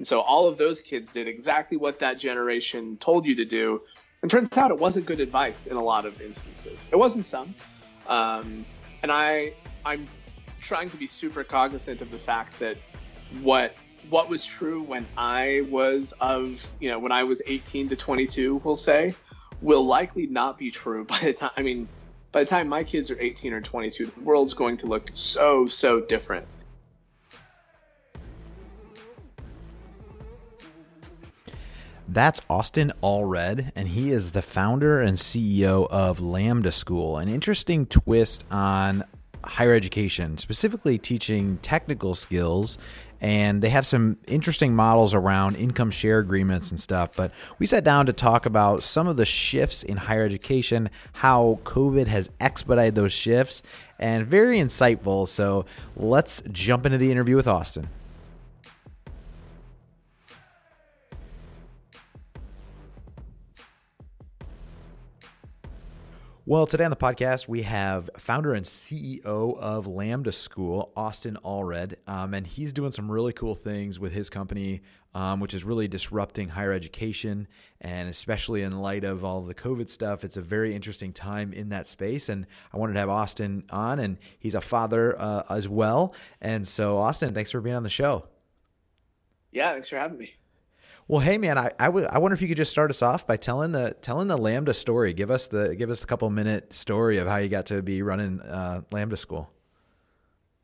And so all of those kids did exactly what that generation told you to do. And turns out it wasn't good advice in a lot of instances. It wasn't some. Um, and I, I'm trying to be super cognizant of the fact that what what was true when I was of you know when I was 18 to 22, we'll say, will likely not be true by the time. I mean, by the time my kids are 18 or 22, the world's going to look so so different. That's Austin Allred, and he is the founder and CEO of Lambda School, an interesting twist on higher education, specifically teaching technical skills. And they have some interesting models around income share agreements and stuff. But we sat down to talk about some of the shifts in higher education, how COVID has expedited those shifts, and very insightful. So let's jump into the interview with Austin. Well, today on the podcast, we have founder and CEO of Lambda School, Austin Allred, um, and he's doing some really cool things with his company, um, which is really disrupting higher education. And especially in light of all the COVID stuff, it's a very interesting time in that space. And I wanted to have Austin on, and he's a father uh, as well. And so, Austin, thanks for being on the show. Yeah, thanks for having me. Well, hey man, I, I, w- I wonder if you could just start us off by telling the telling the Lambda story. Give us the give us the couple minute story of how you got to be running uh, Lambda School.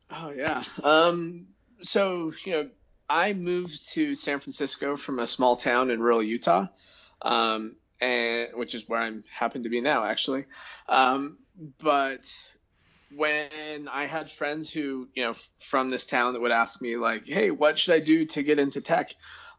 Oh yeah. Um, so you know, I moved to San Francisco from a small town in rural Utah, um, and which is where I'm happen to be now actually. Um, but when I had friends who you know from this town that would ask me like, "Hey, what should I do to get into tech?"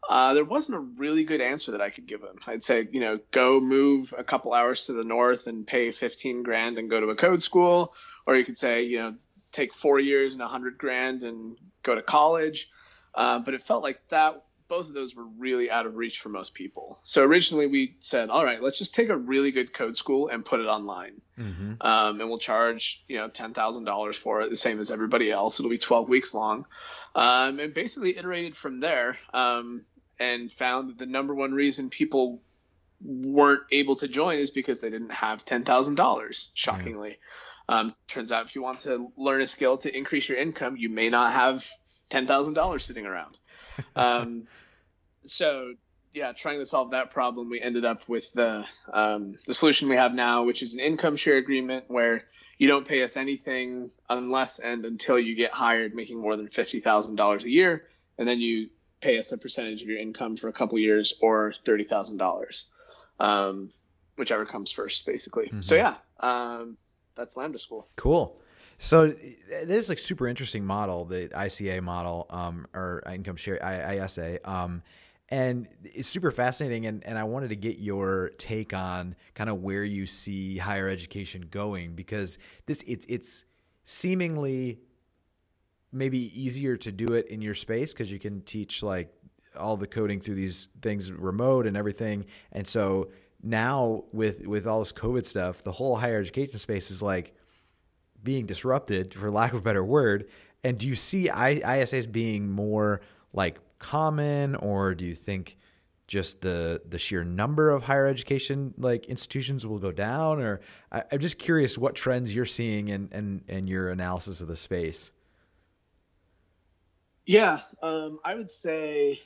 Uh, there wasn't a really good answer that I could give him. I'd say, you know, go move a couple hours to the north and pay 15 grand and go to a code school. Or you could say, you know, take four years and 100 grand and go to college. Uh, but it felt like that, both of those were really out of reach for most people. So originally we said, all right, let's just take a really good code school and put it online. Mm-hmm. Um, and we'll charge, you know, $10,000 for it, the same as everybody else. It'll be 12 weeks long. Um, and basically iterated from there. Um, and found that the number one reason people weren't able to join is because they didn't have ten thousand dollars. Shockingly, yeah. um, turns out if you want to learn a skill to increase your income, you may not have ten thousand dollars sitting around. Um, so yeah, trying to solve that problem, we ended up with the um, the solution we have now, which is an income share agreement where you don't pay us anything unless and until you get hired making more than fifty thousand dollars a year, and then you pay us a percentage of your income for a couple years or thirty thousand um, dollars, whichever comes first, basically. Mm-hmm. So yeah, um, that's Lambda School. Cool. So it is like super interesting model, the ICA model, um, or income share ISA. Um, and it's super fascinating and, and i wanted to get your take on kind of where you see higher education going because this it's it's seemingly maybe easier to do it in your space because you can teach like all the coding through these things remote and everything. And so now with with all this COVID stuff, the whole higher education space is like being disrupted, for lack of a better word. And do you see ISAs being more like common, or do you think just the the sheer number of higher education like institutions will go down? Or I, am just curious what trends you're seeing and and and your analysis of the space. Yeah, um, I would say,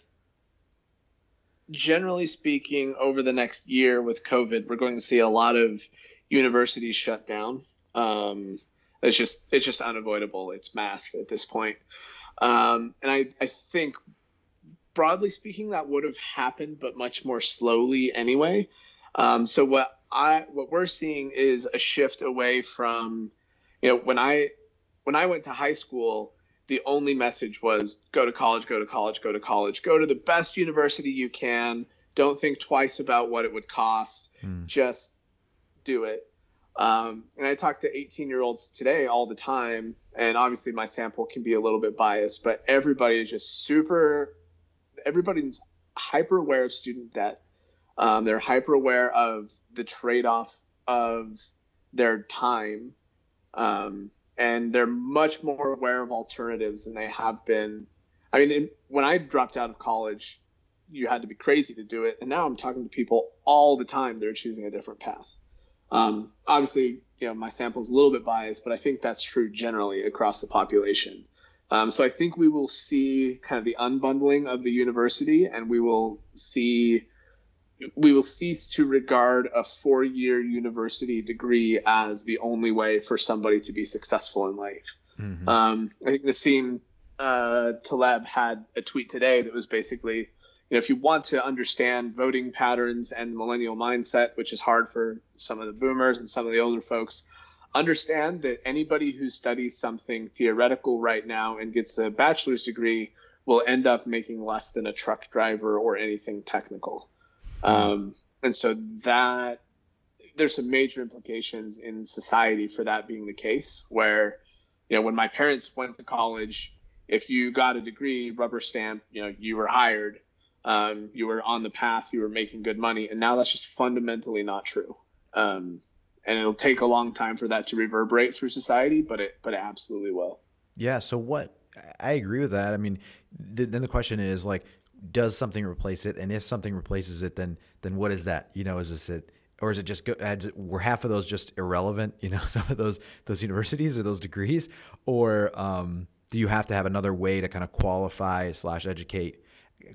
generally speaking, over the next year with COVID, we're going to see a lot of universities shut down. Um, it's just it's just unavoidable. It's math at this point, um, and I I think broadly speaking that would have happened, but much more slowly anyway. Um, so what I what we're seeing is a shift away from, you know, when I when I went to high school the only message was go to college, go to college, go to college, go to the best university you can. Don't think twice about what it would cost. Mm. Just do it. Um, and I talk to 18 year olds today all the time, and obviously my sample can be a little bit biased, but everybody is just super. Everybody's hyper aware of student debt. Um, they're hyper aware of the trade off of their time. Um, and they're much more aware of alternatives than they have been. I mean, when I dropped out of college, you had to be crazy to do it. And now I'm talking to people all the time They're choosing a different path. Um, obviously, you know, my sample is a little bit biased, but I think that's true generally across the population. Um, so I think we will see kind of the unbundling of the university, and we will see we will cease to regard a four-year university degree as the only way for somebody to be successful in life. Mm-hmm. Um, I think Nassim uh, Taleb had a tweet today that was basically, know, if you want to understand voting patterns and the millennial mindset, which is hard for some of the boomers and some of the older folks, understand that anybody who studies something theoretical right now and gets a bachelor's degree will end up making less than a truck driver or anything technical. Um, and so that there's some major implications in society for that being the case, where, you know, when my parents went to college, if you got a degree, rubber stamp, you know, you were hired, um, you were on the path, you were making good money, and now that's just fundamentally not true. Um, and it'll take a long time for that to reverberate through society, but it but it absolutely will. Yeah. So what? I agree with that. I mean, th- then the question is like, does something replace it? And if something replaces it, then then what is that? You know, is this it? Or is it just go, were half of those just irrelevant? You know, some of those those universities or those degrees, or um, do you have to have another way to kind of qualify slash educate?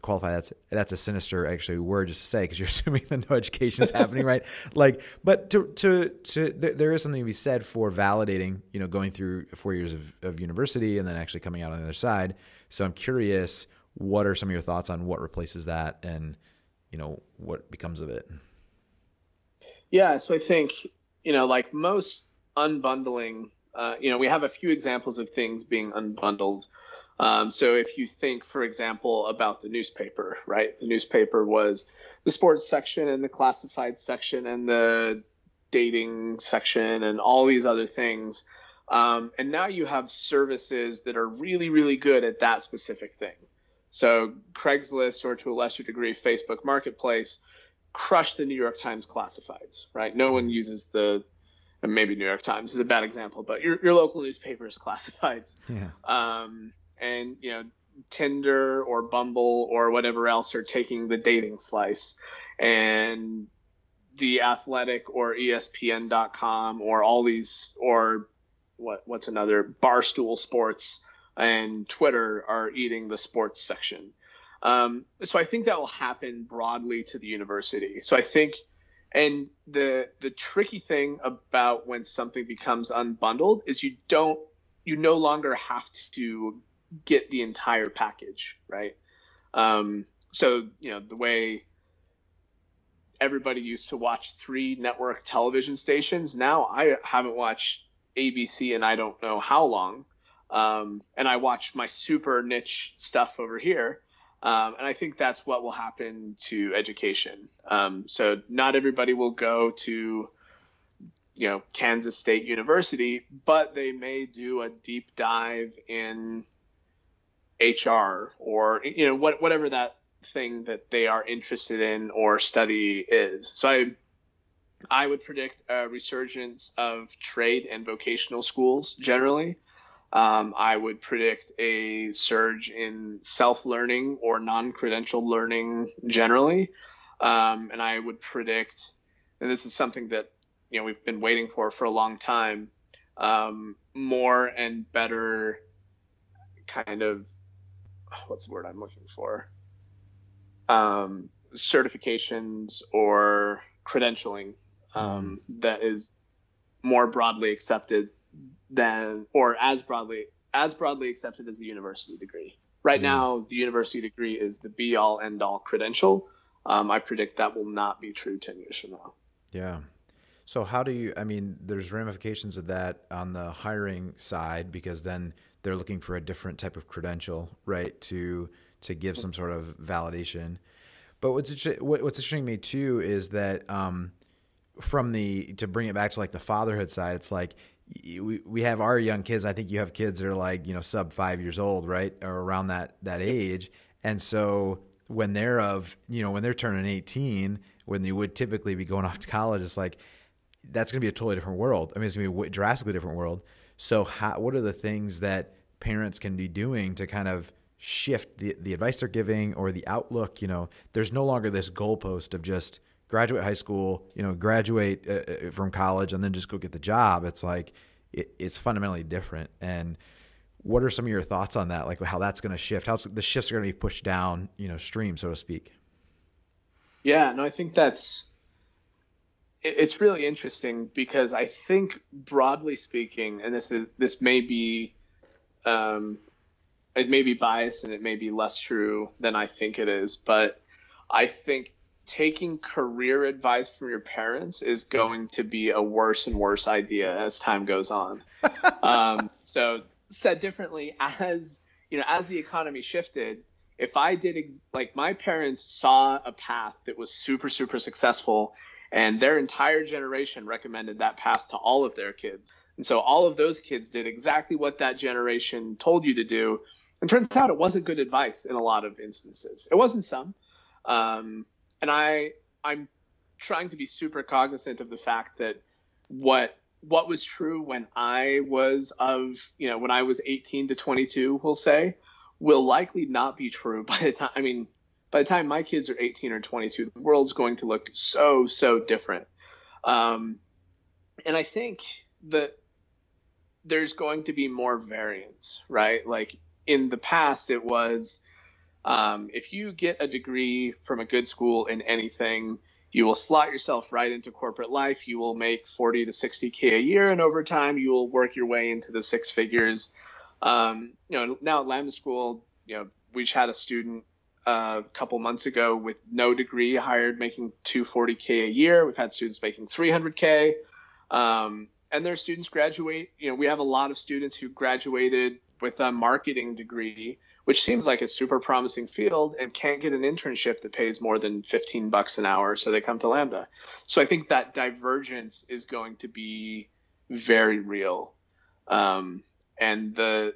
Qualify that's that's a sinister actually word just to say because you're assuming that no education is happening, right? Like, but to to to there is something to be said for validating, you know, going through four years of, of university and then actually coming out on the other side. So I'm curious what are some of your thoughts on what replaces that and you know what becomes of it yeah so i think you know like most unbundling uh, you know we have a few examples of things being unbundled um, so if you think for example about the newspaper right the newspaper was the sports section and the classified section and the dating section and all these other things um, and now you have services that are really really good at that specific thing so Craigslist, or to a lesser degree, Facebook Marketplace, crushed the New York Times classifieds. Right? No one uses the maybe New York Times is a bad example, but your your local newspaper's classifieds. Yeah. Um, and you know, Tinder or Bumble or whatever else are taking the dating slice, and the Athletic or ESPN.com or all these or what what's another Barstool Sports and Twitter are eating the sports section. Um, so I think that will happen broadly to the university. So I think, and the the tricky thing about when something becomes unbundled is you don't you no longer have to get the entire package, right? Um, so you know the way everybody used to watch three network television stations. Now I haven't watched ABC and I don't know how long. Um, and I watch my super niche stuff over here. Um, and I think that's what will happen to education. Um, so not everybody will go to, you know, Kansas State University, but they may do a deep dive in HR or you know what, whatever that thing that they are interested in or study is. So I I would predict a resurgence of trade and vocational schools generally. Um, I would predict a surge in self learning or non credential learning generally. Um, and I would predict, and this is something that you know we've been waiting for for a long time, um, more and better kind of what's the word I'm looking for? Um, certifications or credentialing um, mm. that is more broadly accepted than or as broadly as broadly accepted as the university degree. Right yeah. now, the university degree is the be all end all credential. Um, I predict that will not be true ten years from now. Yeah. So how do you? I mean, there's ramifications of that on the hiring side because then they're looking for a different type of credential, right? To to give some sort of validation. But what's what's interesting to me too is that um, from the to bring it back to like the fatherhood side, it's like we, we have our young kids. I think you have kids that are like, you know, sub five years old, right? Or around that, that age. And so when they're of, you know, when they're turning 18, when they would typically be going off to college, it's like, that's going to be a totally different world. I mean, it's going to be a drastically different world. So how, what are the things that parents can be doing to kind of shift the the advice they're giving or the outlook. You know, there's no longer this goalpost of just graduate high school, you know, graduate uh, uh, from college and then just go get the job. It's like it, it's fundamentally different. And what are some of your thoughts on that? Like how that's going to shift? How the shifts are going to be pushed down, you know, stream, so to speak. Yeah, no, I think that's it's really interesting because I think broadly speaking, and this is this may be um, it may be biased and it may be less true than I think it is, but I think taking career advice from your parents is going to be a worse and worse idea as time goes on. um, so said differently, as you know, as the economy shifted, if I did ex- like my parents saw a path that was super super successful, and their entire generation recommended that path to all of their kids, and so all of those kids did exactly what that generation told you to do. And turns out it wasn't good advice in a lot of instances. It wasn't some. Um, and I I'm trying to be super cognizant of the fact that what what was true when I was of you know when I was 18 to 22, we'll say, will likely not be true by the time I mean by the time my kids are 18 or 22, the world's going to look so so different. Um, and I think that there's going to be more variance, right? Like in the past, it was um, if you get a degree from a good school in anything, you will slot yourself right into corporate life. You will make 40 to 60k a year, and over time, you will work your way into the six figures. Um, you know, now at Lambda School, you know, we had a student uh, a couple months ago with no degree hired, making 240k a year. We've had students making 300k, um, and their students graduate. You know, we have a lot of students who graduated with a marketing degree which seems like a super promising field and can't get an internship that pays more than 15 bucks an hour so they come to lambda so i think that divergence is going to be very real um, and the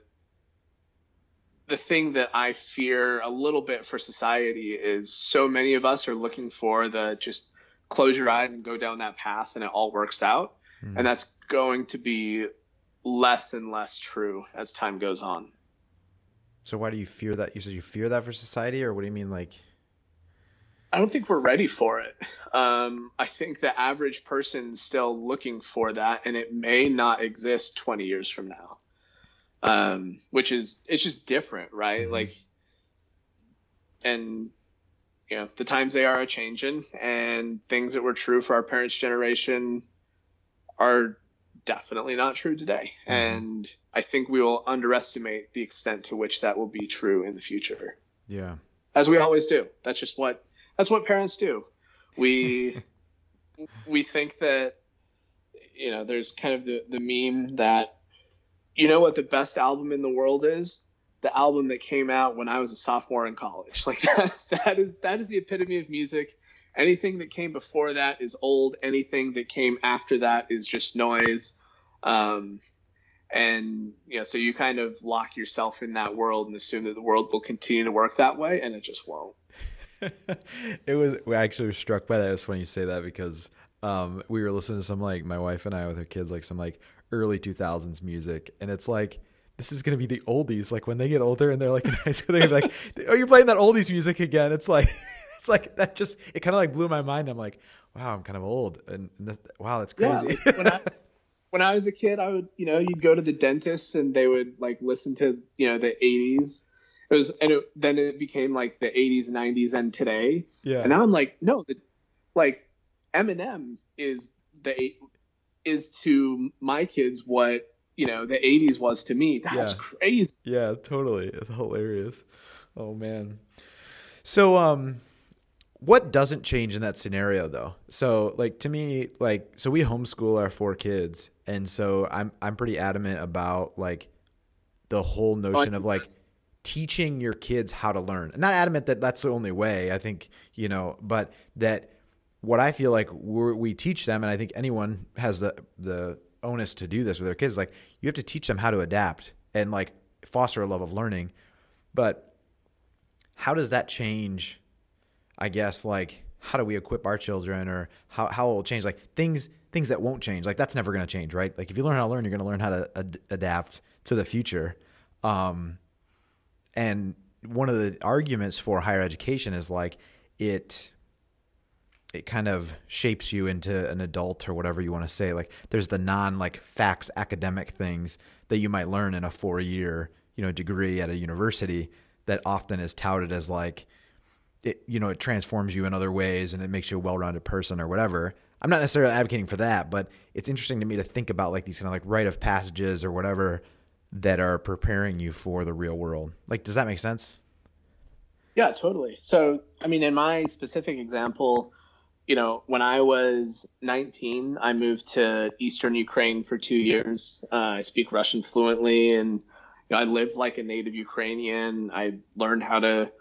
the thing that i fear a little bit for society is so many of us are looking for the just close your eyes and go down that path and it all works out mm. and that's going to be less and less true as time goes on so why do you fear that? You said you fear that for society, or what do you mean, like? I don't think we're ready for it. Um, I think the average person's still looking for that, and it may not exist 20 years from now. Um, which is it's just different, right? Mm-hmm. Like, and you know the times they are a changing, and things that were true for our parents' generation are definitely not true today. Mm-hmm. And I think we will underestimate the extent to which that will be true in the future. Yeah. As we always do. That's just what that's what parents do. We we think that you know, there's kind of the, the meme that you know what the best album in the world is? The album that came out when I was a sophomore in college. Like that that is that is the epitome of music. Anything that came before that is old. Anything that came after that is just noise. Um, and you know, so you kind of lock yourself in that world and assume that the world will continue to work that way, and it just won't. it was. We actually were struck by that. It's funny you say that because um, we were listening to some like my wife and I with her kids, like some like early two thousands music, and it's like this is gonna be the oldies. Like when they get older and they're like in high school, they're like, "Oh, you're playing that oldies music again." It's like it's like that just it kind of like blew my mind. I'm like, wow, I'm kind of old, and, and this, wow, that's crazy. Yeah, when, I, when I was a kid, I would you know you'd go to the dentist and they would like listen to you know the 80s. It was and it, then it became like the 80s, 90s, and today. Yeah. And now I'm like, no, the, like Eminem is the is to my kids what you know the 80s was to me. That's yeah. crazy. Yeah, totally. It's hilarious. Oh man. So um what doesn't change in that scenario though? So like to me like so we homeschool our four kids and so i'm i'm pretty adamant about like the whole notion of like teaching your kids how to learn. Not adamant that that's the only way i think you know but that what i feel like we teach them and i think anyone has the the onus to do this with their kids like you have to teach them how to adapt and like foster a love of learning. But how does that change I guess like how do we equip our children or how how will change? Like things things that won't change. Like that's never going to change right? Like if you learn how to learn you're going to learn how to ad- adapt to the future. Um and one of the arguments for higher education is like it it kind of shapes you into an adult or whatever you want to say. Like there's the non like facts academic things that you might learn in a four year you know degree at a university that often is touted as like it you know it transforms you in other ways and it makes you a well-rounded person or whatever i'm not necessarily advocating for that but it's interesting to me to think about like these kind of like rite of passages or whatever that are preparing you for the real world like does that make sense yeah totally so i mean in my specific example you know, when I was 19, I moved to eastern Ukraine for two years. Uh, I speak Russian fluently, and you know, I lived like a native Ukrainian. I learned how to,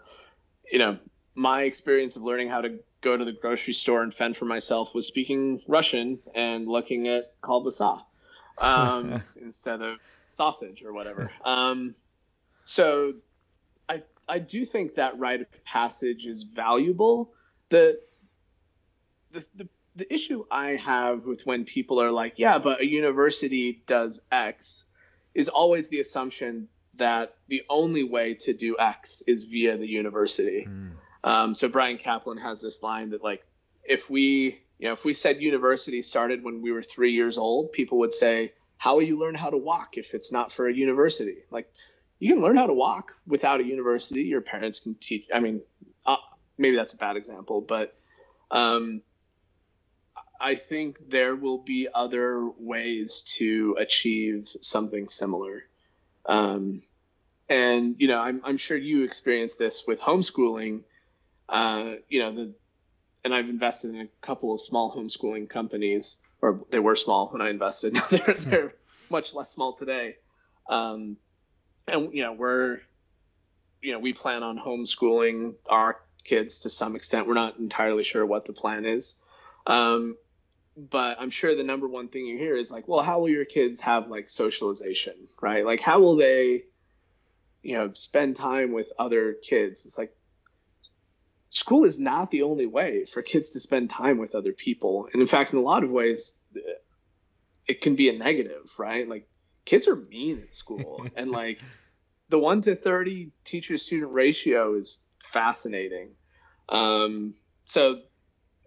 you know, my experience of learning how to go to the grocery store and fend for myself was speaking Russian and looking at kalbasa um, instead of sausage or whatever. Um, so I I do think that rite of passage is valuable. The the, the the issue I have with when people are like, yeah, but a university does X, is always the assumption that the only way to do X is via the university. Mm. Um, so Bryan Caplan has this line that like, if we, you know, if we said university started when we were three years old, people would say, how will you learn how to walk if it's not for a university? Like, you can learn how to walk without a university. Your parents can teach. I mean, uh, maybe that's a bad example, but um, I think there will be other ways to achieve something similar. Um, and you know, I'm, I'm sure you experienced this with homeschooling. Uh, you know, the and I've invested in a couple of small homeschooling companies, or they were small when I invested. Now they're they're much less small today. Um, and you know, we're you know, we plan on homeschooling our kids to some extent. We're not entirely sure what the plan is. Um, but I'm sure the number one thing you hear is like, well, how will your kids have like socialization, right? Like, how will they, you know, spend time with other kids? It's like school is not the only way for kids to spend time with other people. And in fact, in a lot of ways, it can be a negative, right? Like, kids are mean at school. and like, the one to 30 teacher student ratio is fascinating. Um, so,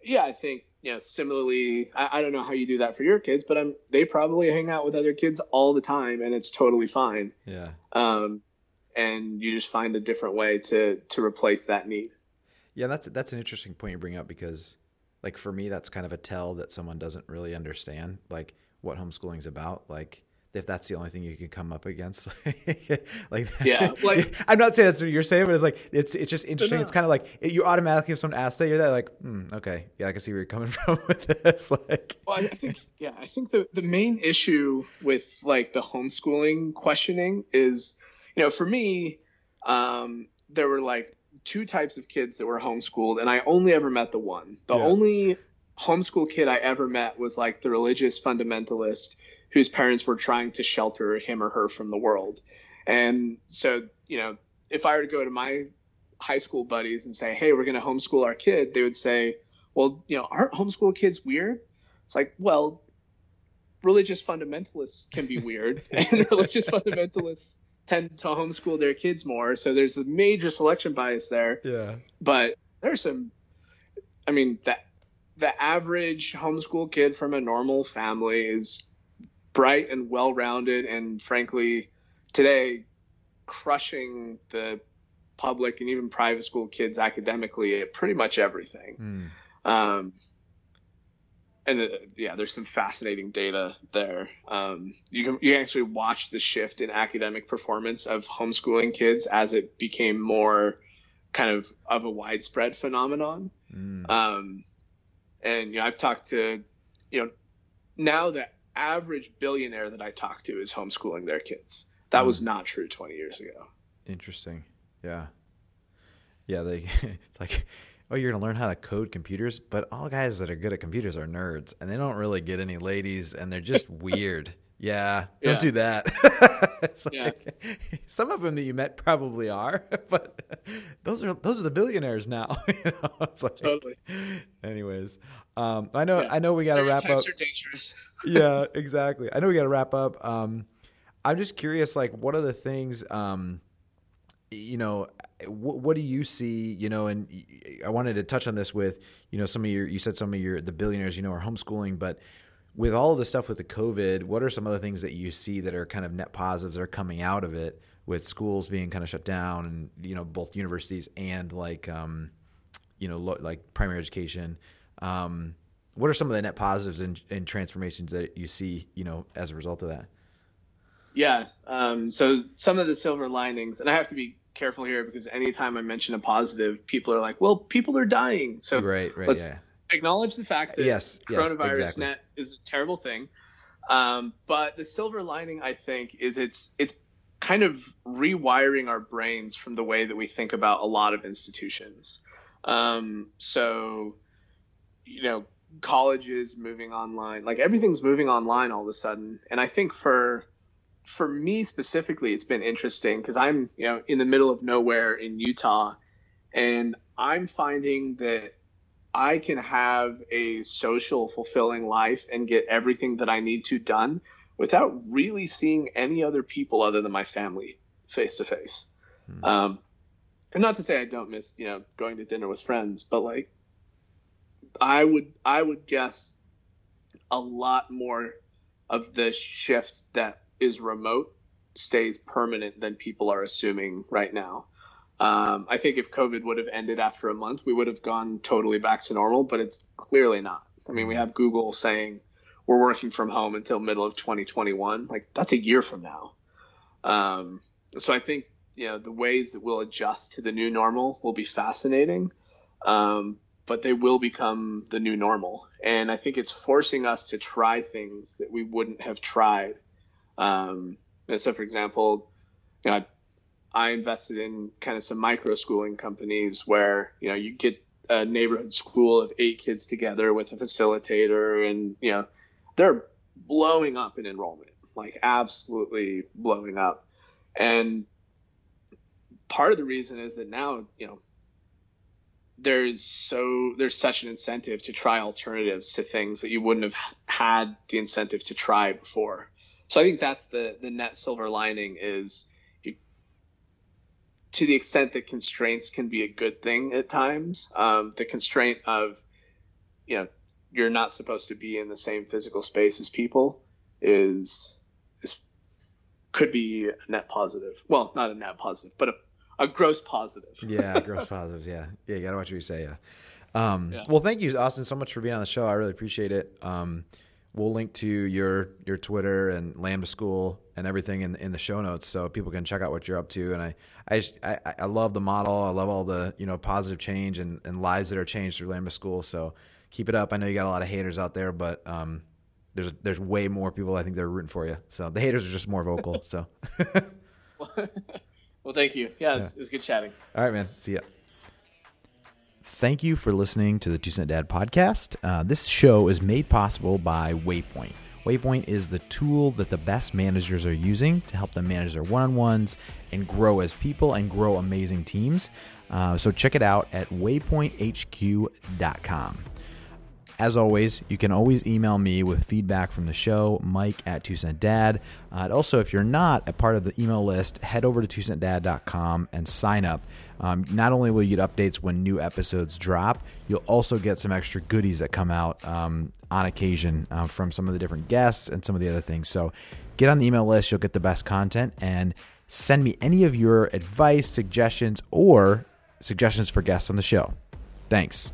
yeah, I think you know, similarly, I, I, don't know how you do that for your kids, but I'm they probably hang out with other kids all the time, and it's totally fine. Yeah. Um, and you just find a different way to to replace that need. Yeah, that's that's an interesting point you bring up because, like, for me, that's kind of a tell that someone doesn't really understand like what homeschooling's about. Like, if that's the only thing you can come up against like yeah like i'm not saying that's what you're saying but it's like it's it's just interesting. It's kind of like you automatically if someone asks that you're that like hmm, okay. Yeah i can see where you're coming from with this like. Well i think yeah i think the the main issue with like the homeschooling questioning is you know for me um there were like two types of kids that were homeschooled and i only ever met the one the yeah. only homeschool kid i ever met was like the religious fundamentalist whose parents were trying to shelter him or her from the world. And so, you know, if I were to go to my high school buddies and say, hey, we're going to homeschool our kid, they would say, well, you know, aren't homeschool kids weird? It's like, well, religious fundamentalists can be weird, and religious fundamentalists tend to homeschool their kids more. So there's a major selection bias there. Yeah. But there's some, I mean, that the average homeschool kid from a normal family is bright and well rounded, and frankly, today crushing the public and even private school kids academically at pretty much everything. Mm. Um, and uh, yeah, there's some fascinating data there. Um, you can you can actually watch the shift in academic performance of homeschooling kids as it became more kind of of a widespread phenomenon. Mm. Um, and you know, I've talked to you know now that average billionaire that I talk to is homeschooling their kids. That mm. was not true 20 years ago. Interesting. Yeah. Yeah, they it's like oh, you're going to learn how to code computers, but all guys that are good at computers are nerds and they don't really get any ladies and they're just weird. Yeah, don't do that. yeah. some of them that you met probably are, but those are those are the billionaires now. you know, it's like, totally. Anyways, um, I know yeah. I know we got to wrap up. Are dangerous. yeah, exactly. I know we got to wrap up. Um, I'm just curious, like, what are the things? Um, you know, what, what do you see? You know, and I wanted to touch on this with you know some of your you said some of your the billionaires you know are homeschooling, but with all of the stuff with the COVID, what are some other things that you see that are kind of net positives that are coming out of it? With schools being kind of shut down, and you know both universities and like um, you know lo- like primary education. Um, what are some of the net positives and, and transformations that you see you know as a result of that? Yeah. Um, so some of the silver linings, and I have to be careful here because anytime I mention a positive, people are like, "Well, people are dying." So right, right, let's yeah. acknowledge the fact that Yes, yes, coronavirus exactly. net is a terrible thing. Um, but the silver lining, I think, is it's it's kind of rewiring our brains from the way that we think about a lot of institutions. Um, so, you know, colleges moving online, like everything's moving online all of a sudden, and I think for for me specifically, it's been interesting because I'm, you know, in the middle of nowhere in Utah, and I'm finding that I can have a social, fulfilling life and get everything that I need to done without really seeing any other people other than my family face to face. Um, and not to say I don't miss, you know, going to dinner with friends, but like, I would, I would guess a lot more of the shift that is remote stays permanent than people are assuming right now. Um, I think if COVID would have ended after a month, we would have gone totally back to normal, but it's clearly not. I mean, we have Google saying we're working from home until middle of 2021. Like that's a year from now. Um, so I think you know the ways that we'll adjust to the new normal will be fascinating, um, but they will become the new normal. And I think it's forcing us to try things that we wouldn't have tried. Um, so, for example, you know, I, I invested in kind of some micro schooling companies where you know you get a neighborhood school of eight kids together with a facilitator, and you know they're blowing up in enrollment, like absolutely blowing up. And part of the reason is that now you know there's so there's such an incentive to try alternatives to things that you wouldn't have had the incentive to try before. So I think that's the the net silver lining is you, to the extent that constraints can be a good thing at times. Um, the constraint of you know you're not supposed to be in the same physical space as people is is could be a net positive. Well, not a net positive, but a, a gross positive. yeah, gross positives. Yeah, yeah. You gotta watch what you say. Yeah. Um, Yeah. Well, thank you, Austin, so much for being on the show. I really appreciate it. Um, we'll link to your your Twitter and Lambda School and everything in in the show notes, so people can check out what you're up to. And I I just, I, I love the model. I love all the you know positive change and, and lives that are changed through Lambda School. So keep it up. I know you got a lot of haters out there, but um, there's there's way more people I think that are rooting for you. So the haters are just more vocal. So well, thank you. Yeah, it's, it's good chatting. all right, man. See ya. Thank you for listening to the Two Cent Dad podcast. Uh, this show is made possible by Waypoint. Waypoint is the tool that the best managers are using to help them manage their one on ones and grow as people and grow amazing teams. Uh, so check it out at waypointhq.com. As always, you can always email me with feedback from the show, mike at 2centdad. Uh, and also, if you're not a part of the email list, head over to 2centdad.com and sign up. Um, not only will you get updates when new episodes drop, you'll also get some extra goodies that come out um, on occasion uh, from some of the different guests and some of the other things. So get on the email list, you'll get the best content, and send me any of your advice, suggestions, or suggestions for guests on the show. Thanks.